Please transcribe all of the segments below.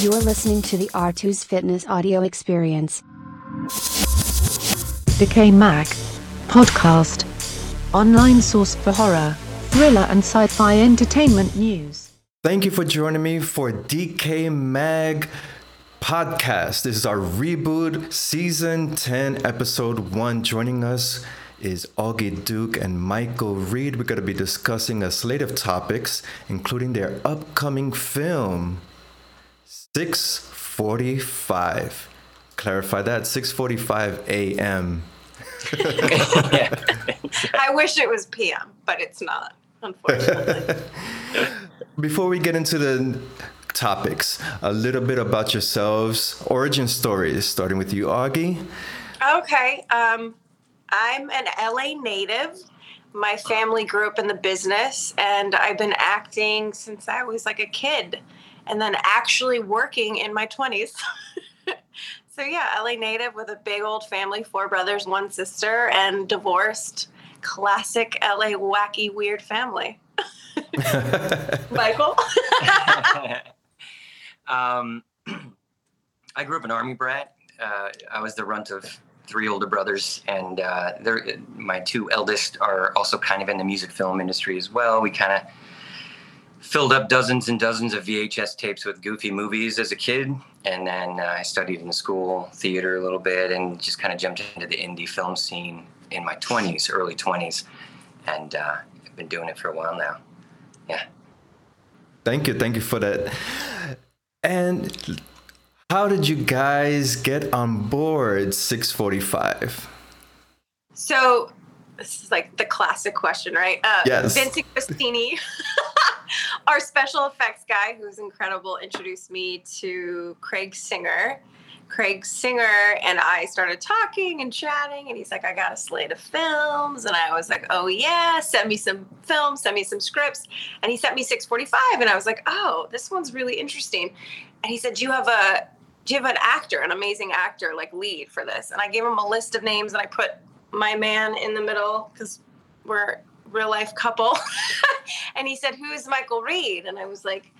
You're listening to the Artuz Fitness audio experience. Decay Mag Podcast. Online source for horror, thriller, and sci fi entertainment news. Thank you for joining me for DK Mag Podcast. This is our reboot, season 10, episode 1. Joining us is Augie Duke and Michael Reed. We're going to be discussing a slate of topics, including their upcoming film, 645. Clarify that, 645 a.m. I wish it was PM, but it's not, unfortunately. Before we get into the topics, a little bit about yourselves, origin stories, starting with you, Augie. okay. Um, I'm an LA native. My family grew up in the business, and I've been acting since I was like a kid, and then actually working in my 20s. so, yeah, LA native with a big old family four brothers, one sister, and divorced. Classic LA wacky, weird family. Michael? um, I grew up an army brat. Uh, I was the runt of three older brothers, and uh, they're, my two eldest are also kind of in the music film industry as well. We kind of filled up dozens and dozens of VHS tapes with goofy movies as a kid, and then uh, I studied in school theater a little bit, and just kind of jumped into the indie film scene in my 20s, early 20s, and uh, I've been doing it for a while now. Yeah. Thank you, thank you for that. And how did you guys get on board 645? So this is like the classic question, right? Uh, Yes. Vincent Guastini, our special effects guy, who's incredible, introduced me to Craig Singer. Craig Singer and I started talking and chatting, and he's like, I got a slate of films. And I was like, oh, yeah, send me some films, send me some scripts. And he sent me 645, and I was like, oh, this one's really interesting. And he said, Do you have a do you have an actor, an amazing actor, like lead for this? And I gave him a list of names and I put my man in the middle because we're real life couple. and he said, Who's Michael Reed? And I was like,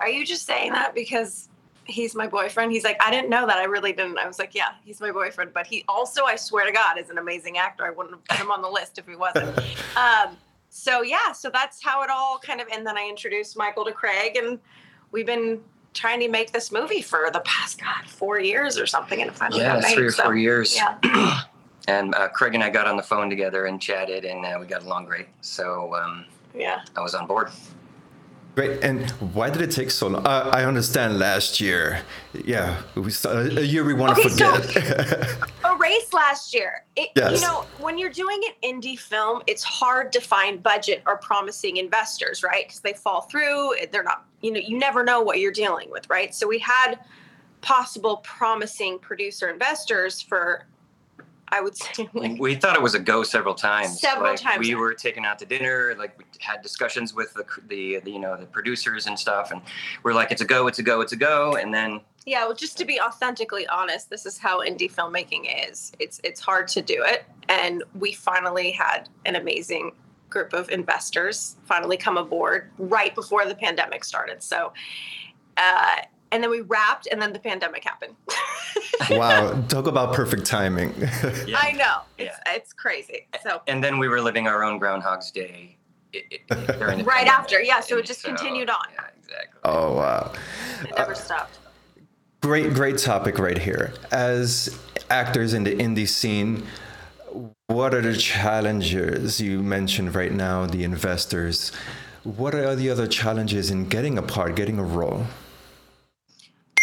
Are you just saying that because he's my boyfriend? He's like, I didn't know that. I really didn't. I was like, Yeah, he's my boyfriend. But he also, I swear to God, is an amazing actor. I wouldn't have put him on the list if he wasn't. um, so yeah, so that's how it all kind of and then I introduced Michael to Craig and we've been trying to make this movie for the past God four years or something, and finally Yeah, got made. three or so, four years. Yeah, And uh, Craig and I got on the phone together and chatted, and uh, we got along great. So um, yeah. I was on board. Great. And why did it take so long? Uh, I understand last year. Yeah, we st- a year we want to Okay, so- forget. A race last year. It, Yes. You know, when you're doing an indie film, it's hard to find budget or promising investors, right? Because they fall through. They're not. You know, you never know what you're dealing with, right? So we had possible promising producer investors for, I would say, like we thought it was a go several times. Several Like, times, We were taken out to dinner. Like we had discussions with the, the the you know the producers and stuff, and we're like, it's a go, it's a go, it's a go, and then Yeah, well, just to be authentically honest, this is how indie filmmaking is. It's it's hard to do it, and we finally had an amazing group of investors finally come aboard right before the pandemic started. So, uh, and then we wrapped, and then the pandemic happened. wow, talk about perfect timing. I know it's it's crazy. So and then we were living our own Groundhog's Day. i- i- during the Right pandemic. after, yeah, so it And just continued on. Yeah, exactly. oh, wow. it never uh, stopped. Great, great topic right here. As actors in the indie scene, what are the challenges you mentioned right now, the investors? What are the other challenges in getting a part, getting a role?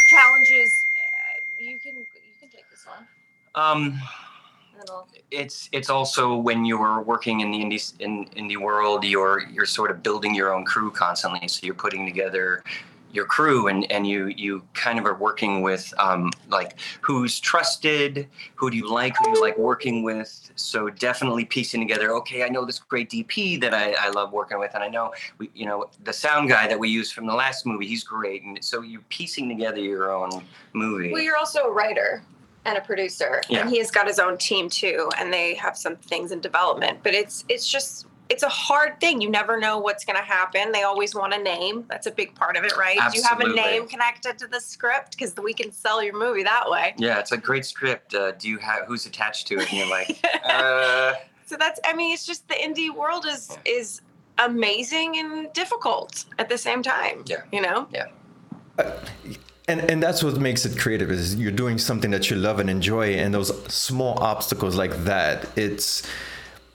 Challenges. Uh, you can you can take this one. Um, and then I'll- it's it's also when you're working in the indie in indie world, you're you're sort of building your own crew constantly. So you're putting together your crew and and you you kind of are working with um, like who's trusted who do you like who do you like working with? So definitely piecing together okay i know this great dp that i, I love working with and i know we, you know the sound guy that we used from the last movie he's great. And so you're piecing together your own movie. Well, you're also a writer and a producer, Yeah. and he has got his own team too, and they have some things in development. But it's it's just it's a hard thing. You never know what's going to happen. They always want a name. That's a big part of it, right? Do you have a name connected to the script? Because we can sell your movie that way. Yeah, it's a great script. Uh, do you have who's attached to it? And you're like, uh, So that's. I mean, it's just the indie world is is amazing and difficult at the same time. Yeah. You know. And and that's what makes it creative is you're doing something that you love and enjoy and those small obstacles like that it's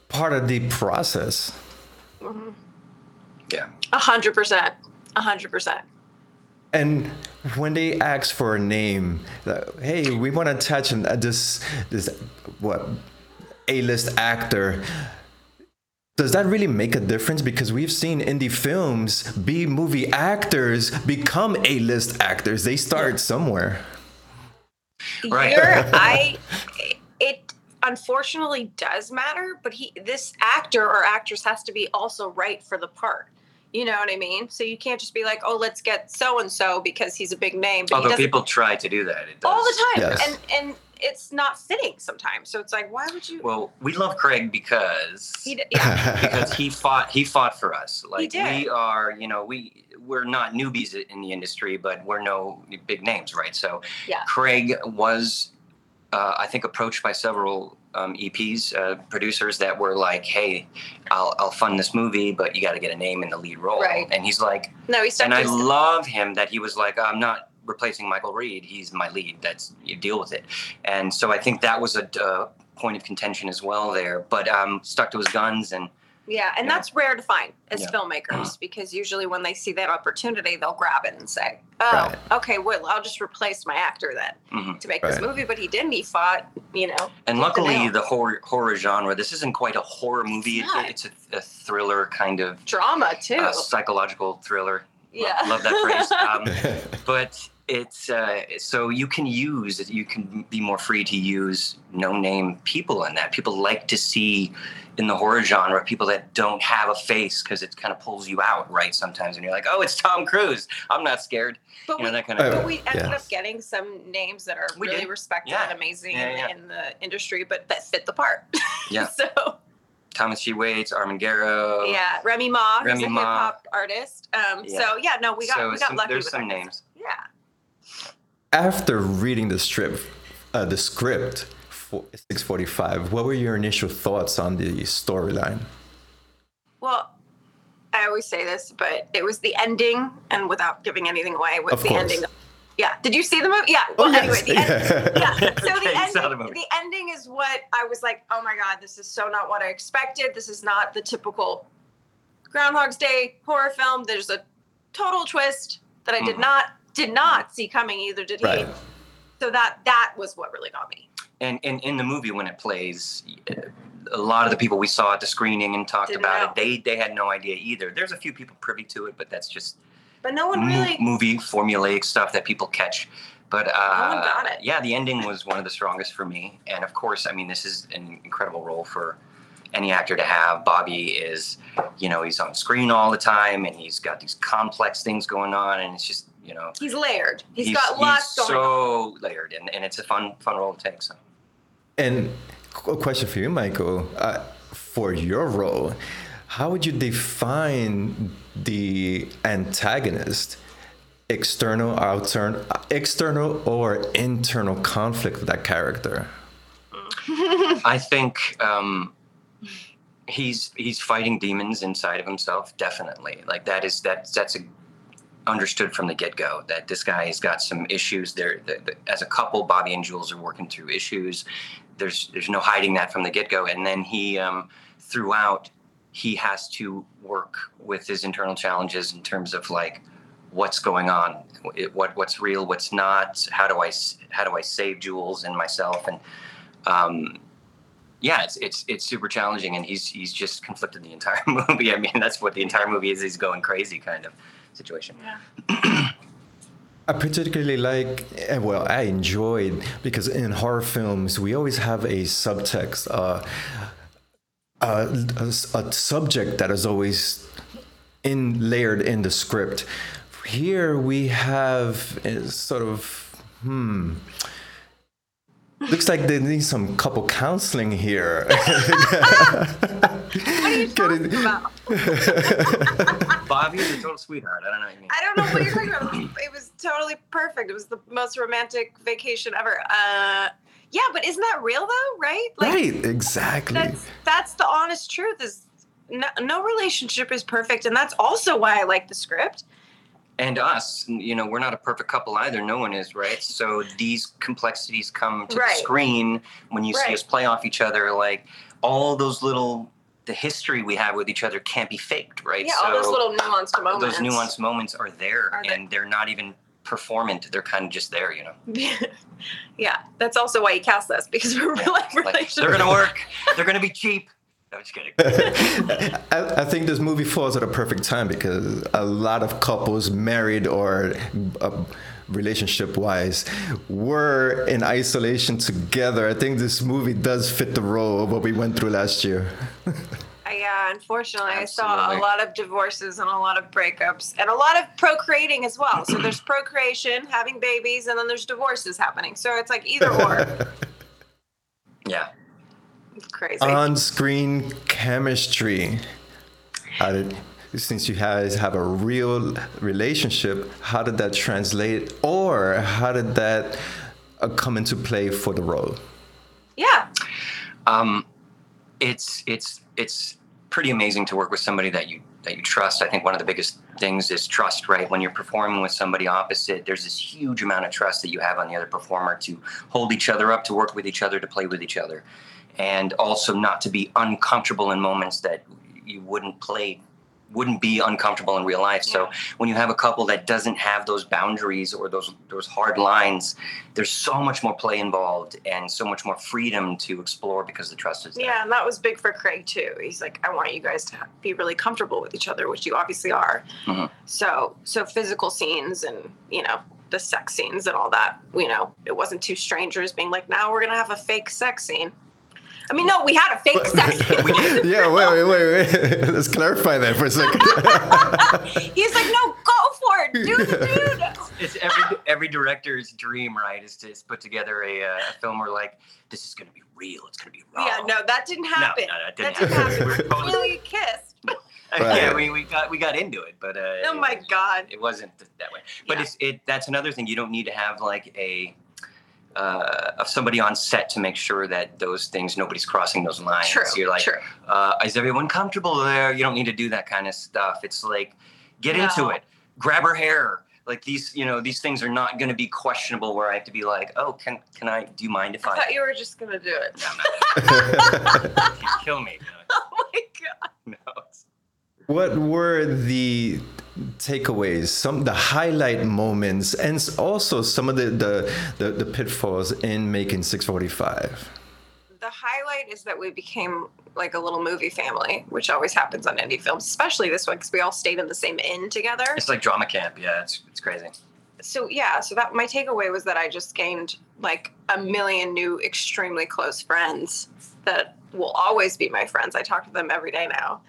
part of the process yeah. A hundred percent. A hundred percent. and when they ask for a name like, hey we want to attach an, uh, this this what a-list actor does that really make a difference because we've seen indie films b movie actors become a-list actors they start somewhere Right. You're, I. It unfortunately does matter, but he, this actor or actress has to be also right for the part. You know what I mean? So you can't just be like, oh, let's get so and so because he's a big name. But Although people try to do that, it does. all the time, Yes. and and it's not fitting sometimes. So it's like, why would you? Well, we love Craig because he, d- yeah, because he fought he fought for us. Like we are, you know, we we're not newbies in the industry, but we're no big names, right? So Yeah. Craig was, uh, I think, approached by several um, EPs, uh, producers that were like, "Hey, I'll I'll fund this movie, but you got to get a name in the lead role." Right. And he's like, no, he's." and I love him that he was like, I'm not replacing Michael Reed. He's my lead. That's you deal with it. And so I think that was a uh, point of contention as well there. But um, stuck to his guns and Yeah, and Yeah. that's rare to find as Yeah. filmmakers because usually when they see that opportunity, they'll grab it and say, "Oh, Right. okay, well, I'll just replace my actor then mhm. to make this movie." But he didn't. He fought, you know. and luckily nail. the horror horror genre. This isn't quite a horror movie. It's It's, it's a, a thriller kind of drama too. uh, psychological thriller. Lo- yeah, love that phrase. Um, but it's uh, so you can use you can be more free to use no name people in that people like to see in the horror genre people that don't have a face because it kind of pulls you out right sometimes and you're like oh it's tom cruise i'm not scared but you know we, that kind of Oh, but we ended yeah. up getting some names that are We really did. respected Yeah. and amazing Yeah, yeah. In, in the industry, but that fit the part. Yeah. so thomas g waites armen Garo. yeah, Remy Ma, who's Remy a Ma. hip hop artist. Um, Yeah. so yeah, no, we got So we got some- lucky there's with some that. names. Yeah. After reading the strip, uh, the script for 645, what were your initial thoughts on the storyline? Well, I always say this, but it was the ending, and without giving anything away, was Of the course. ending. Of, yeah. Did you see the movie? Yeah. Oh, Well, yes. anyway, the end, Yeah. yeah. So Okay, the you saw the ending, movie. the ending is what I was like. Oh my god, this is so not what I expected. This is not the typical Groundhog's Day horror film. There's a total twist that I did Mhm. not did not see coming. Either did he. Right. So that that was what really got me. and in, in the movie when it plays a lot of the people we saw at the screening and talked Didn't about know. it they they had no idea either there's a few people privy to it but that's just But no one mo- really. movie formulaic stuff that people catch but uh, one got it. yeah the ending was one of the strongest for me and of course i mean this is an incredible role for any actor to have bobby is you know he's on screen all the time and he's got these complex things going on and it's just you know He's layered. he's got lots he's going on. so layered and, and it's a fun fun role to take so And a question for you, Michael. Uh, for your role, how would you define the antagonist? External, outer, external, or internal conflict with that character? I think um, he's he's fighting demons inside of himself. Definitely, like that is that that's a, understood from the get go that this guy has got some issues. There, the, the, as a couple, Bobby and Jules are working through issues. There's there's no hiding that from the get go. And then he um, throughout he has to work with his internal challenges in terms of like what's going on what what's real what's not how do i how do i save jules and myself and um, yeah, it's it's it's super challenging, and he's he's just conflicted the entire movie. I mean, that's what the entire movie is. He's going crazy, kind of situation. Yeah. I particularly like, eh, well, I enjoyed because in horror films we always have a subtext, uh, a, a, a subject that is always in layered in the script. Here we have sort of hmm. Looks like they need some couple counseling here. what are you talking Getting- about? Bobby is a total sweetheart. I don't know what you mean. I don't know what you're talking about. It was totally perfect. It was the most romantic vacation ever. Uh, yeah, but isn't that real though? Right? right, exactly. That's that's the honest truth. Is no, no relationship is perfect, and that's also why I like the script. And us, you know, we're not a perfect couple either. No one is, right? So these complexities come to Right. the screen when you see us play off each other. Like all those little, the history we have with each other can't be faked, right? Yeah, all those little nuanced moments. those nuanced moments are there, Are and they're not even performant. They're kind of just there, you know. yeah, that's also why you cast us because we're real life Like, relationships. they're gonna work. They're gonna be cheap. No, just kidding. I, I think this movie falls at a perfect time because a lot of couples, married or uh, relationship wise, were in isolation together. I think this movie does fit the role of what we went through last year. Uh, yeah, unfortunately, I saw a lot of divorces and a lot of breakups and a lot of procreating as well. So there's procreation, having babies, and then there's divorces happening. So it's like either or. yeah. It's crazy. On screen chemistry. How did, since you guys have a real relationship, how did that translate or how did that uh, come into play for the role? yeah. um, it's it's it's pretty amazing to work with somebody that you that you trust. I think one of the biggest things is trust, right? When you're performing with somebody opposite, there's this huge amount of trust that you have on the other performer to hold each other up, to work with each other, to play with each other, and also not to be uncomfortable in moments that you wouldn't play wouldn't be uncomfortable in real life. So when you have a couple that doesn't have those boundaries or those those hard lines, there's so much more play involved and so much more freedom to explore because the trust is there. Yeah, and that was big for Craig too. He's like, I want you guys to be really comfortable with each other, which you obviously are. Mhm. So, so physical scenes and you know the sex scenes and all that. You know, it wasn't two strangers being like, now we're gonna have a fake sex scene. I mean, no, we had a fake sex yeah, wait, wait, wait, wait. Let's clarify that for a second. He's like, no, go for it, dude, dude. It's every every director's dream, right? Is to put together a, uh, a film where like this is going to be real. It's going to be raw. Yeah, no, that didn't happen. no, no, that didn't didn't happen. happen. We were totally- Really kissed. Yeah, we, we got we got into it, but uh, Oh my was- God. it wasn't th- that way. But Yeah. it's it. That's another thing. You don't need to have like a uh, of somebody on set to make sure that those things nobody's crossing those lines. True. You're like, true. uh, is everyone comfortable there? You don't need to do that kind of stuff. It's like, get into it. Grab her hair. Like these, you know, these things are not going to be questionable. Where I have to be like, oh, can can I? Do you mind if I I? thought you were just gonna do it. No, no, kill me. Oh my god. No, no. what were the takeaways, some the highlight moments, and also some of the the, the, the pitfalls in making 645? The highlight is that we became like a little movie family, which always happens on indie films, especially this one because we all stayed in the same inn together. It's like drama camp. Yeah, it's it's crazy. So yeah, so that my takeaway was that I just gained like a million new extremely close friends that will always be my friends. I talk to them every day now.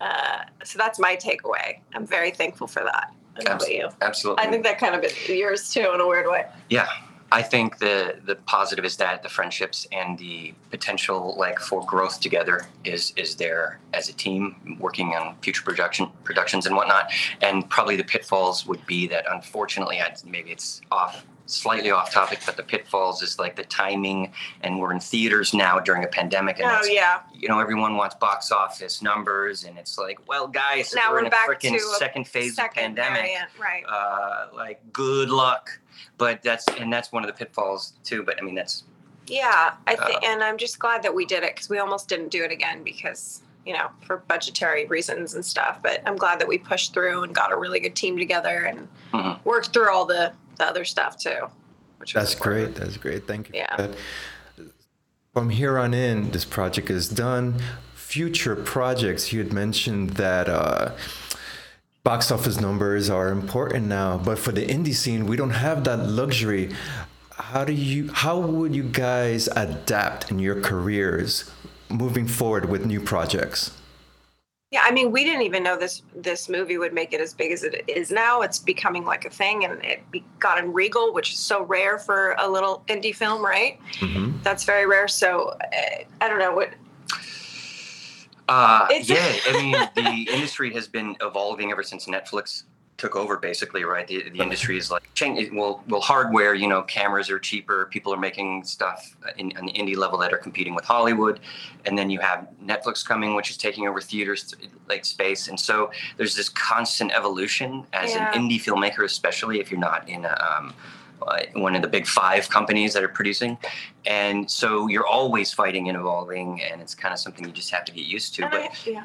Uh, so that's my takeaway. I'm very thankful for that. And How about you? Absolutely. I think that kind of is yours too in a weird way. Yeah, I think the the positive is that the friendships and the potential like for growth together is is there as a team working on future production productions and whatnot. And probably the pitfalls would be that unfortunately, I'd, maybe it's off slightly off topic, but the pitfalls is like the timing, and we're in theaters now during a pandemic, and Oh yeah, you know everyone wants box office numbers, and it's like, well, guys, Now we're, we're in a freaking second phase of second pandemic variant, right? uh, like good luck but that's and that's one of the pitfalls too but i mean that's Yeah, I think, Uh, and I'm just glad that we did it because we almost didn't do it again because you know for budgetary reasons and stuff. But I'm glad that we pushed through and got a really good team together and Mhm. worked through all the the other stuff too. Which That's great. That's great. Thank you. Yeah. From here on in, this project is done. Future projects, you had mentioned that uh, box office numbers are important now, but for the indie scene, we don't have that luxury. How do you? How would you guys adapt in your careers moving forward with new projects? Yeah, I mean, we didn't even know this this movie would make it as big as it is now. It's becoming like a thing, and it be, got in Regal, which is so rare for a little indie film, right? hmm That's very rare. So uh, I don't know what. Uh, yeah, I mean, the industry has been evolving ever since Netflix took over. Basically, right? The, the industry is like change. Well, well, hardware. You know, cameras are cheaper. People are making stuff in, on the indie level that are competing with Hollywood, and then you have Netflix coming, which is taking over theaters like space. And so there's this constant evolution as Yeah. an indie filmmaker, especially if you're not in a, um, uh, one of the big five companies that are producing. And so you're always fighting and evolving, and it's kind of something you just have to get used to. And But I- yeah.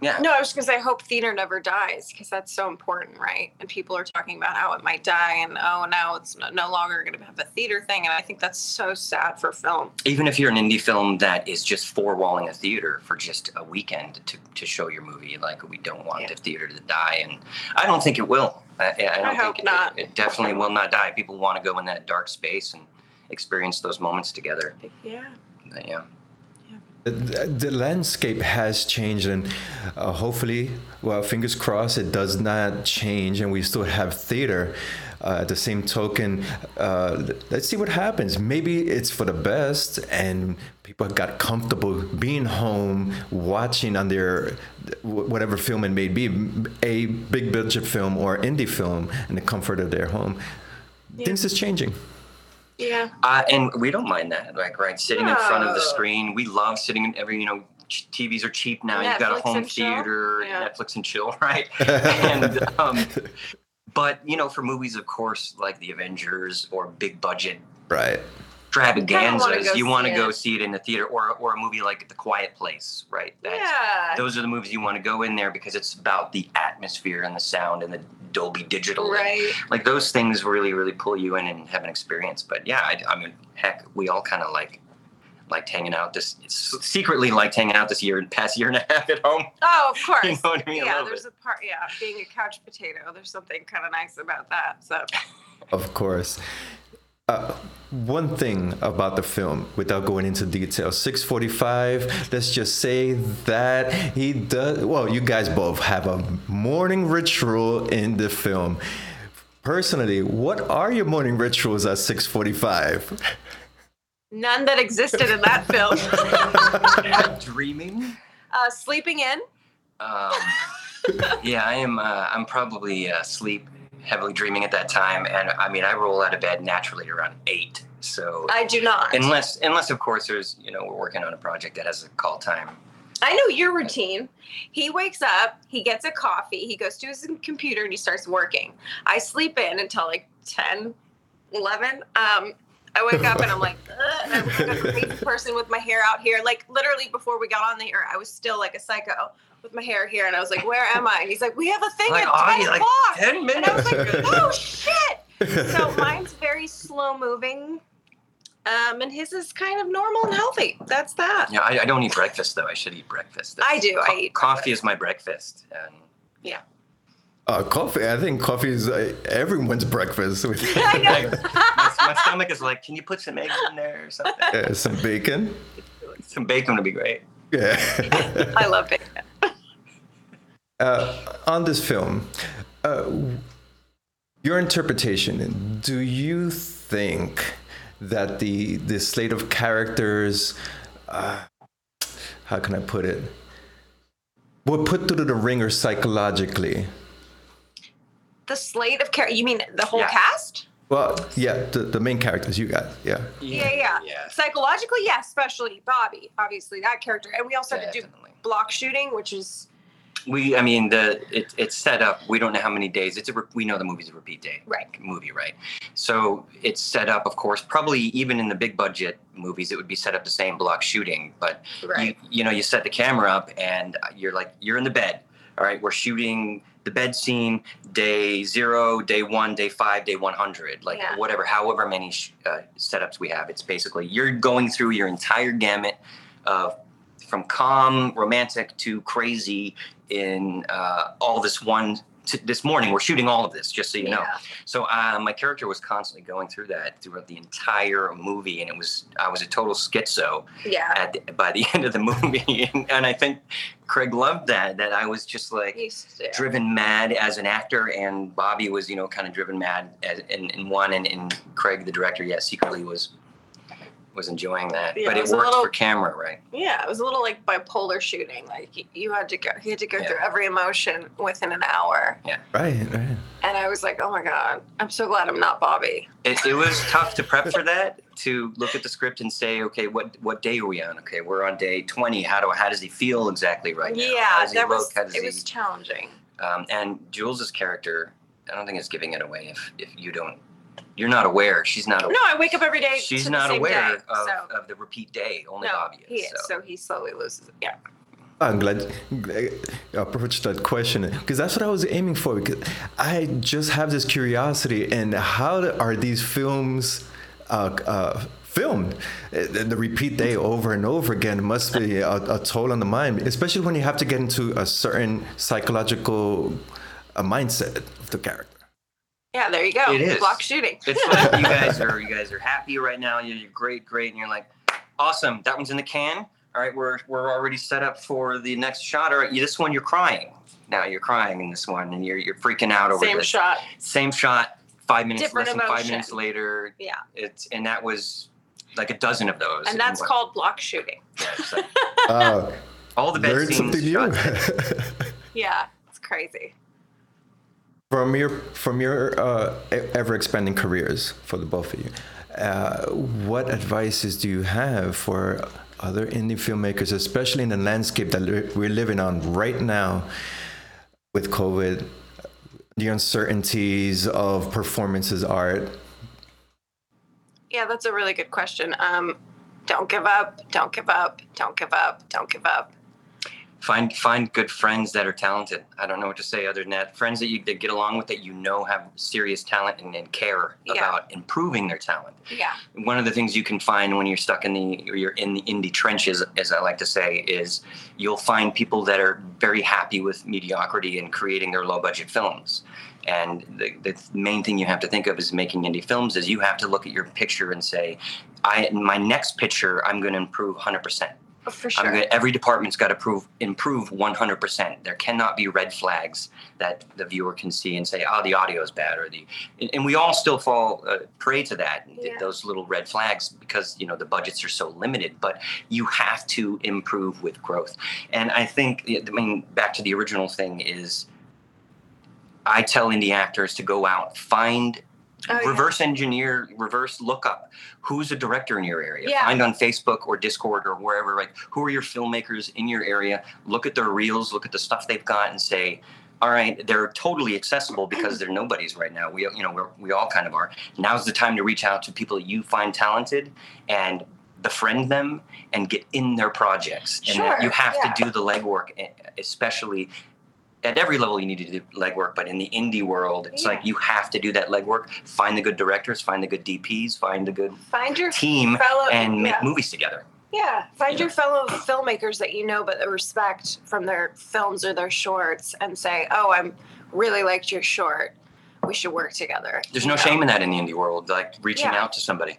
Yeah, No, I was just gonna say, I hope theater never dies because that's so important, right? And people are talking about how it might die, and oh, now it's no, longer going to have a theater thing, and I think that's so sad for film. even if you're an indie film that is just four walling a theater for just a weekend to, to show your movie, like we don't want Yeah. the theater to die, and I don't think it will. I, I don't I think hope it, not. It, definitely will not die. People want to go in that dark space and experience those moments together. Yeah. Yeah. The, landscape has changed, and uh, hopefully, well, fingers crossed, it does not change, and we still have theater. Uh, at the same token, uh, let's see what happens. Maybe it's for the best, and people got comfortable being home, watching on their whatever film it may be, a big budget film or indie film, in the comfort of their home. Things is changing. Yeah. Uh, and we don't mind that, like right, sitting in front of the screen. We love sitting in every, you know, TVs are cheap now. You've got a home and theater, Yeah. Netflix and chill, right? and um, but you know, for movies, of course, like the Avengers or big budget Right. Extravaganzas, you want to go see it in the theater, or or a movie like The Quiet Place, right? That's, yeah. Those are the movies you want to go in there because it's about the atmosphere and the sound and the Dolby Digital. and Right. like those things really really pull you in and have an experience but yeah i, I mean heck we all kind of like liked hanging out this secretly liked hanging out this year and past year and a half at home Oh, of course. you know what i mean yeah, little there's bit. a part. Yeah, being a couch potato, there's something kind of nice about that. So. Of course. Uh, one thing about the film, without going into detail, 645, let's just say that he does, well, you guys both have a morning ritual in the film. Personally, what are your morning rituals at 645? None that existed in that film. dreaming uh, sleeping in. um, yeah i am uh, i'm probably uh, sleep heavily dreaming at that time and i mean i roll out of bed naturally around eight so I do not. unless unless of course there's you know we're working on a project that has a call time I know your routine. He wakes up, he gets a coffee, he goes to his computer and he starts working. I sleep in until like 10, 11. Um, I wake up and I'm like, Ugh, and I'm like a crazy person with my hair out here. Like literally before we got on the air, I was still like a psycho with my hair here, and I was like, "Where am I?" And he's like, "We have a thing like, at oh, 10 yeah, like o'clock." 10 and I was minutes like, "Oh shit!" So mine's very slow moving, um, and his is kind of normal and healthy. That's that. Yeah, I, I don't eat breakfast though. I should eat breakfast. I do, I Co- eat coffee is my breakfast. And yeah. Uh, coffee, I think coffee is uh, everyone's breakfast with I know. my, my stomach is like, can you put some eggs in there or something? uh, some bacon. some bacon would be great. Yeah. I love it. Uh, on this film, uh, your interpretation. Do you think that the the slate of characters, uh, how can I put it, were put through the ringer psychologically? The slate of characters. You mean the whole Yeah. cast? Well, yeah, the, the main characters you got, yeah. Yeah, yeah. Yeah. Psychologically, yeah, especially Bobby, obviously that character, and we also had to do Definitely. block shooting, which is We, I mean, the it, it's set up. We don't know how many days. It's a. We know the movie's a repeat day. Right. Movie, right? So it's set up, of course. Probably even in the big budget movies, it would be set up the same block shooting. But right. you, you know, you set the camera up and you're like, you're in the bed. All right, we're shooting the bed scene day zero, day one, day five, day 100, like Yeah. whatever, however many sh- uh, setups we have. It's basically you're going through your entire gamut of from calm, romantic to crazy in uh, all this one. T- this morning, we're shooting all of this, just so you know. Yeah. So uh, my character was constantly going through that throughout the entire movie, and it was I was a total schizo Yeah. at the, by the end of the movie, and, and I think Craig loved that. That I was just like driven mad as an actor, and Bobby was you know kind of driven mad as, in, in one, and, and Craig the director, yeah, secretly was was enjoying that. Yeah, but it it, worked little- for camera, right? Yeah, it was a little like bipolar shooting. Like you had to go, he had to go Yeah. through every emotion within an hour, Right, right. and I was like, oh my god, I'm so glad I'm not Bobby. It, it was tough to prep for that. To look at the script and say, okay, what what day are we on? Okay, we're on day twenty. How do how does he feel exactly right now? How yeah, does he that was? How does it he- was challenging. Um, and Jules's character, I don't think it's giving it away if if you don't, you're not aware. She's not. Aware. No. I wake up every day. She's to not the same aware day, of, so of the repeat day. Only no, Bobby he is. is. so. So he slowly loses. It. Yeah. I'm glad I approached that question because that's what I was aiming for. Because I just have this curiosity, and how are these films uh, uh, filmed? Uh, The repeat day over and over again must be a, a toll on the mind, especially when you have to get into a certain psychological uh, mindset of the character. Yeah, there you go. It is. Block shooting. It's like you guys are you guys are happy right now. You're, you're great, great, and you're like, awesome. That one's in the can. All right, we're we're already set up for the next shot. All right, you, this one you're crying. Now you're crying in this one, and you're you're freaking out over Same this. shot. Same shot. Five minutes, Different less than five minutes later. Yeah. It's and that was like a dozen of those. And that's called block shooting. yeah, it's like Uh, all the best learn scenes. something new. Yeah, it's crazy. From your from your uh, ever expanding careers for the both of you, uh, what advices do you have for other indie filmmakers, especially in the landscape that we're living on right now with COVID, the uncertainties of performances, art? Yeah, that's a really good question. Um, don't give up. Don't give up. Don't give up. Don't give up. Find find good friends that are talented. I don't know what to say other than that. Friends that you that get along with that you know have serious talent and, and care Yeah. about improving their talent. Yeah. One of the things you can find when you're stuck in the or you're in the indie trenches, as I like to say, is you'll find people that are very happy with mediocrity and creating their low budget films. And the, the main thing you have to think of is making indie films is you have to look at your picture and say, I my next picture I'm going to improve 100 percent. Oh, For sure. gonna, every department's got to prove improve 100%. There cannot be red flags that the viewer can see and say, "Oh, the audio is bad," or the, and, and we all still fall uh, prey to that, th- Yeah. those little red flags, because you know the budgets are so limited. But you have to improve with growth, and I think, I mean, back to the original thing is, I tell indie actors to go out, find Oh, yeah. reverse engineer, reverse lookup. who's a director in your area. Yeah. Find on Facebook or Discord or wherever, like who are your filmmakers in your area. Look at their reels, look at the stuff they've got, and say, all right, they're totally accessible mm-hmm. because they're nobodies right now. We, you know, we're, we all kind of are. Now's the time to reach out to people that you find talented and befriend them and get in their projects. And that you have yeah. to do the legwork, especially at every level you need to do legwork but in the indie world it's Yeah. like you have to do that legwork find the good directors find the good dps find the good Find your team fellow and make yeah. movies together Yeah, find Yeah. your fellow filmmakers that you know but the respect from their films or their shorts and say, "Oh, I'm really liked your short. We should work together." there's You no know? shame in that in the indie world like reaching out to somebody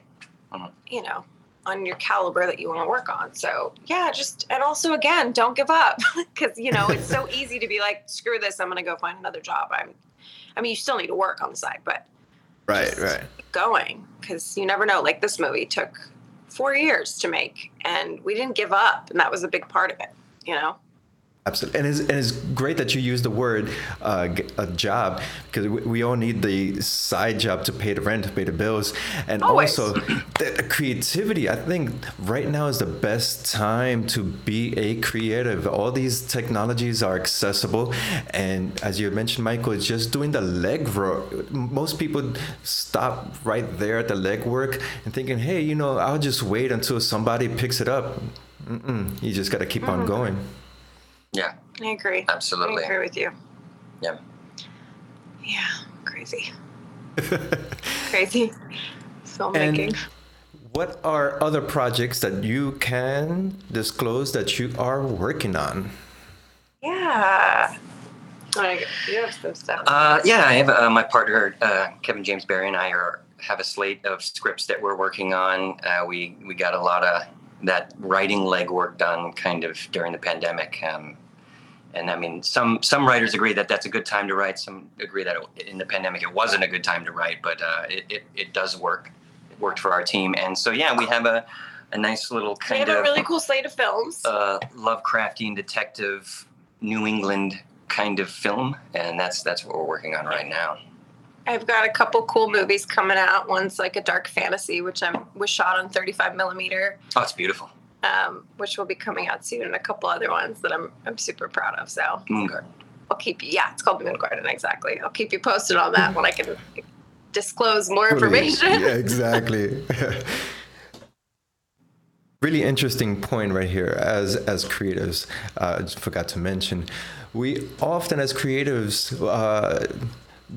mm-hmm. you know, on your caliber that you want to work on. So, yeah, just and also again, don't give up cuz you know, it's so easy to be like, "Screw this, I'm going to go find another job." I'm I mean, you still need to work on the side, but Right, right. keep going cuz you never know. Like this movie took 4 years to make and we didn't give up, and that was a big part of it, you know. Absolutely, and it's, and it's great that you use the word uh, a job because we, we all need the side job to pay the rent, to pay the bills, and Always. also the, creativity. I think right now is the best time to be a creative. All these technologies are accessible, and as you mentioned, Michael, it's just doing the leg work. Most people stop right there at the leg work and thinking, "Hey, you know, I'll just wait until somebody picks it up." Mm-mm. You just got to keep on going. Yeah I agree. absolutely I agree with you. yeah Yeah, crazy. crazy. Filmmaking. And what are other projects that you can disclose that you are working on? yeah. Like, you have some stuff. uh, yeah i have uh, my partner uh, kevin james barry and i are have a slate of scripts that we're working on uh, we we got a lot of that writing legwork done kind of during the pandemic um, and I mean, some some writers agree that that's a good time to write. Some agree that it, in the pandemic it wasn't a good time to write, but uh, it, it it does work. It worked for our team, and so yeah, we have a a nice little We kind have a of really cool slate of films. uh, Lovecraftian detective New England kind of film, and that's that's what we're working on right now. I've got a couple cool movies coming out. One's like a dark fantasy, which I'm was shot on 35 millimeter, Oh, it's beautiful. um, which will be coming out soon, and a couple other ones that I'm I'm super proud of. So Moon Garden. I'll keep you. Yeah, it's called Moon Garden. Exactly. I'll keep you posted on that when I can disclose more information. Yeah, exactly. really interesting point right here. As as creatives, uh, I just forgot to mention, we often as creatives. Uh,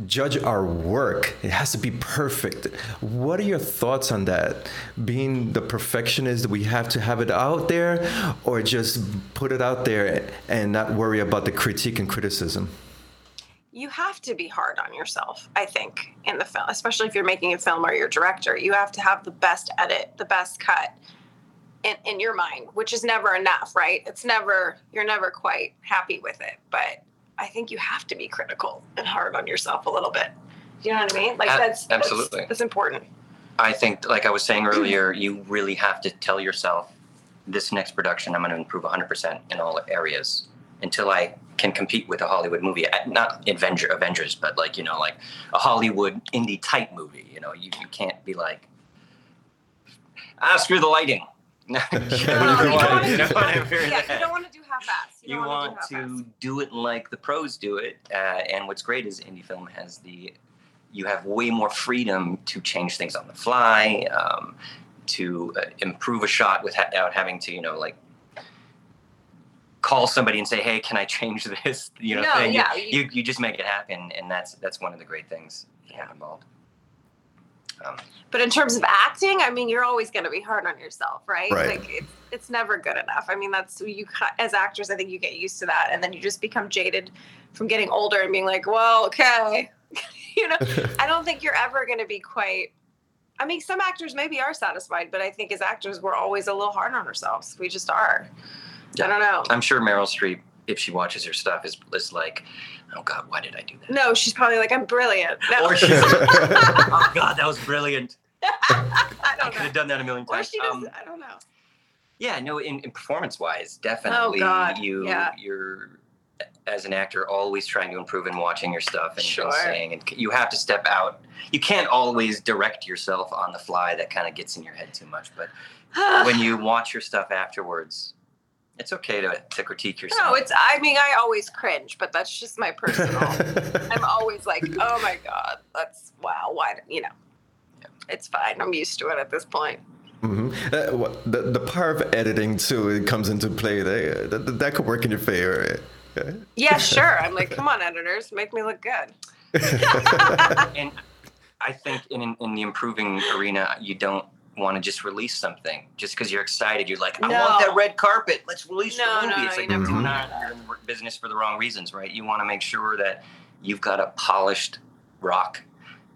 judge our work. It has to be perfect. What are your thoughts on that? Being the perfectionist we have to have it out there or just put it out there and not worry about the critique and criticism? You have to be hard on yourself i think in the film especially if you're making a film or you're director. You have to have the best edit the best cut in, in your mind which is never enough right? It's never you're never quite happy with it but i think you have to be critical and hard on yourself a little bit you know what i mean like that's that's- absolutely. that's, important I think, like I was saying earlier, you really have to tell yourself, this next production, I'm going to improve 100% in all areas until I can compete with a Hollywood movie. Not Avenger, Avengers, but like you know, like a Hollywood indie type movie. You know, you, you can't be like, ah, screw the lighting. No, you No, don't you don't want- wanna you do don't want to half- hear yeah, that. you don't want to do half-ass you, You want wanna do to do it like the pros do it, uh, and what's great is indie film has the you have way more freedom to change things on the fly, um, to uh, improve a shot without having to you know like call somebody and say, "Hey, can I change this?" You know, No, thing. yeah, You, you- you you just make it happen, and that's that's one of the great things to have involved. Um, But in terms of acting, I mean, you're always going to be hard on yourself, right? Right. Like it's it's never good enough. I mean, that's you as actors. I think you get used to that, and then you just become jaded from getting older and being like, well, okay, you know. I don't think you're ever going to be quite. I mean, some actors maybe are satisfied, but I think as actors, we're always a little hard on ourselves. We just are. I don't know. I'm sure Meryl Streep, if she watches her stuff, is is like, "Oh God, why did I do that?" No, she's probably like, I'm brilliant. No, Or she's oh God, that was brilliant. I I could know. have done that a million Or times. she does. Um, I don't know. yeah, no, in, in performance wise, definitely God, you yeah. you're as an actor always trying to improve and watching your stuff and, Sure. and saying and you have to step out. You can't always direct yourself on the fly. That kind of gets in your head too much. But when you watch your stuff afterwards, it's okay to, to critique yourself. No, it's. I mean, I always cringe, but that's just my personal. I'm always like, oh my god, that's wow. Why, d- you know? It's fine. I'm used to it at this point. Mm-hmm. Uh, what- the, the power of editing too it comes into play. That, that, that could work in your favor. Yeah, sure. I'm like, come on, editors, make me look good. and I think in, in in the improving arena, you don't want to just release something just because you're excited. You're like, I want that red carpet. Let's release No, the movie. no, it's you like you're do not you're in business for the wrong reasons, right? You want to make sure that you've got a polished rock,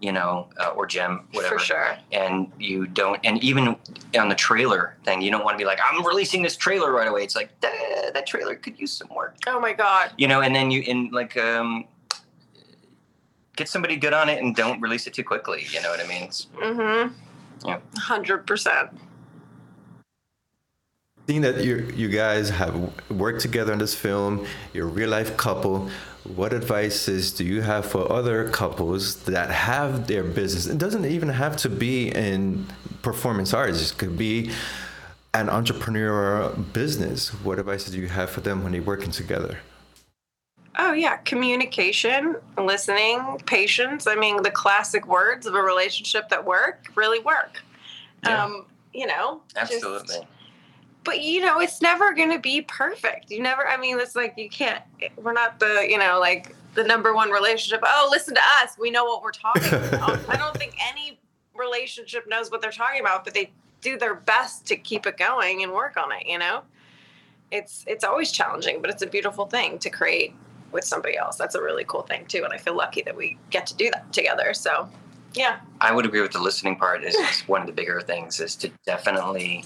you know, uh, or gem, whatever. For sure. And you don't, and even on the trailer thing, you don't want to be like, I'm releasing this trailer right away. It's like "Eh, that trailer could use some work Oh my god. you know, and then you in like um get somebody good on it and don't release it too quickly. You know what I mean? Mm-hmm. Yeah. Hundred percent. Seeing that you you guys have worked together on this film, you're a real life couple. What advices do you have for other couples that have their business? It doesn't even have to be in performance arts. It could be an entrepreneurial business. What advices do you have for them when they're working together? Oh yeah, communication, listening, patience. I mean, the classic words of a relationship that work really work. Yeah. Um, you know, just- absolutely. but you know it's never going to be perfect you never i mean it's like you can't we're not the you know like the number one relationship oh listen to us we know what we're talking about i don't think any relationship knows what they're talking about but they do their best to keep it going and work on it you know it's it's always challenging but it's a beautiful thing to create with somebody else that's a really cool thing too and i feel lucky that we get to do that together so yeah I would agree with the listening part. Is, is one of the bigger things. Is to definitely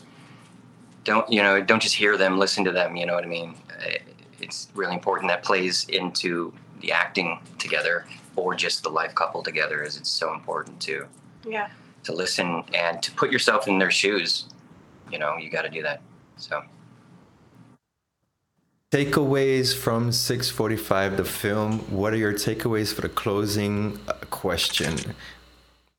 don't you know don't just hear them, listen to them. You know what I mean? Uh, It's really important that plays into the acting together or just the life couple together. Is it's so important too. yeah to listen and to put yourself in their shoes. You know, you got to do that. So takeaways from 645 the film. What are your takeaways for the closing uh, question?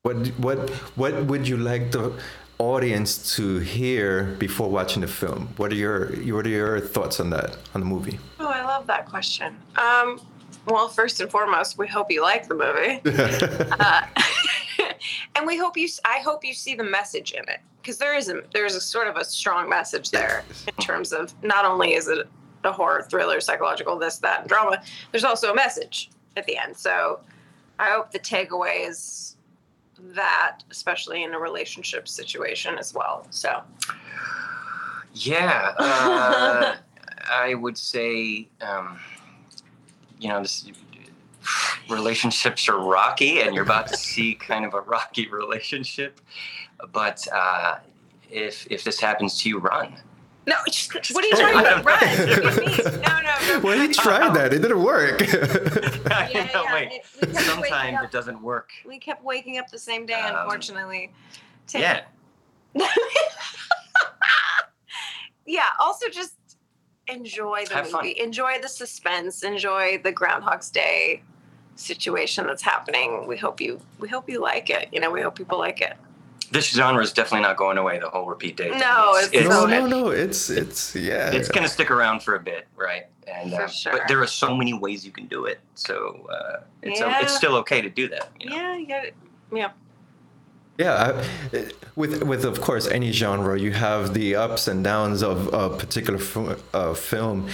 What what what would you like the audience to hear before watching the film? What are your what are your thoughts on that on the movie? Oh i love that question. Um, well first and foremost we hope you like the movie. Uh, and we hope you i hope you see the message in it because there is a there's a sort of a strong message there in terms of not only is it a horror thriller psychological this that and drama there's also a message at the end. So i hope the takeaway is that especially in a relationship situation as well. So. Yeah uh, i would say um, you know this relationships are rocky and you're about to see kind of a rocky relationship but uh, if if this happens to you run no, just, what are you trying to run? No, no, no. Well, he tried that. It didn't work. yeah, yeah. Wait. It, Sometimes it doesn't work. We kept waking up the same day, um, unfortunately. To, yeah. yeah. Also, just enjoy the Have movie. Fun. Enjoy the suspense. Enjoy the Groundhog's Day situation that's happening. We hope you. We hope you like it. You know, we hope people like it this genre is definitely not going away. The whole repeat date. No, it's, it's, no, no, no. It's it's yeah. It's gonna stick around for a bit, right? And for uh, sure. but there are so many ways you can do it, so uh, it's yeah. it's still okay to do that. You know? Yeah, you got it. Yeah. Yeah, with with of course any genre, you have the ups and downs of a particular f- uh, film,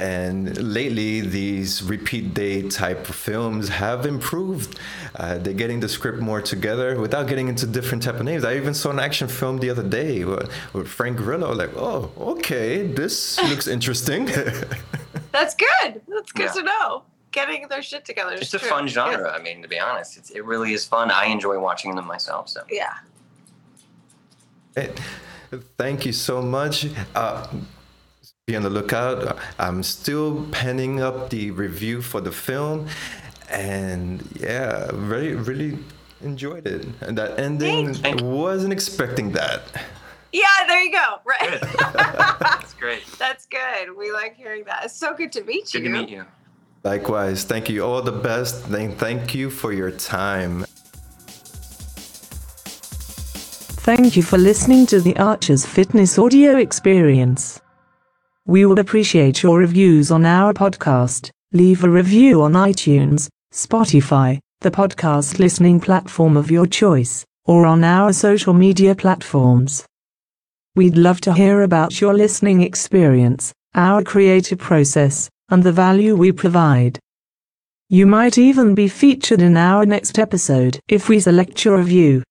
and lately these repeat date type films have improved. Uh, they're getting the script more together without getting into different type of names. I even saw an action film the other day with, with Frank Grillo. Like, oh, okay, this looks interesting. That's good. That's good yeah. to know getting their shit together. It's true. a fun genre. Yeah. I mean, to be honest, it's, it really is fun. I enjoy watching them myself. So yeah. thank you so much. Uh, be on the lookout. I'm still penning up the review for the film, and yeah, really, really enjoyed it. And that ending, I wasn't expecting that. Yeah, there you go. Right. That's great. That's good. We like hearing that. It's so good to meet you. Good to meet you. Likewise. Thank you. All the best. Thank you for your time. Thank you for listening to the Artuz Fitness audio experience. We would appreciate your reviews on our podcast. Leave a review on iTunes, Spotify, the podcast listening platform of your choice, or on our social media platforms. We'd love to hear about your listening experience, our creative process, and the value we provide. You might even be featured in our next episode if we select your review.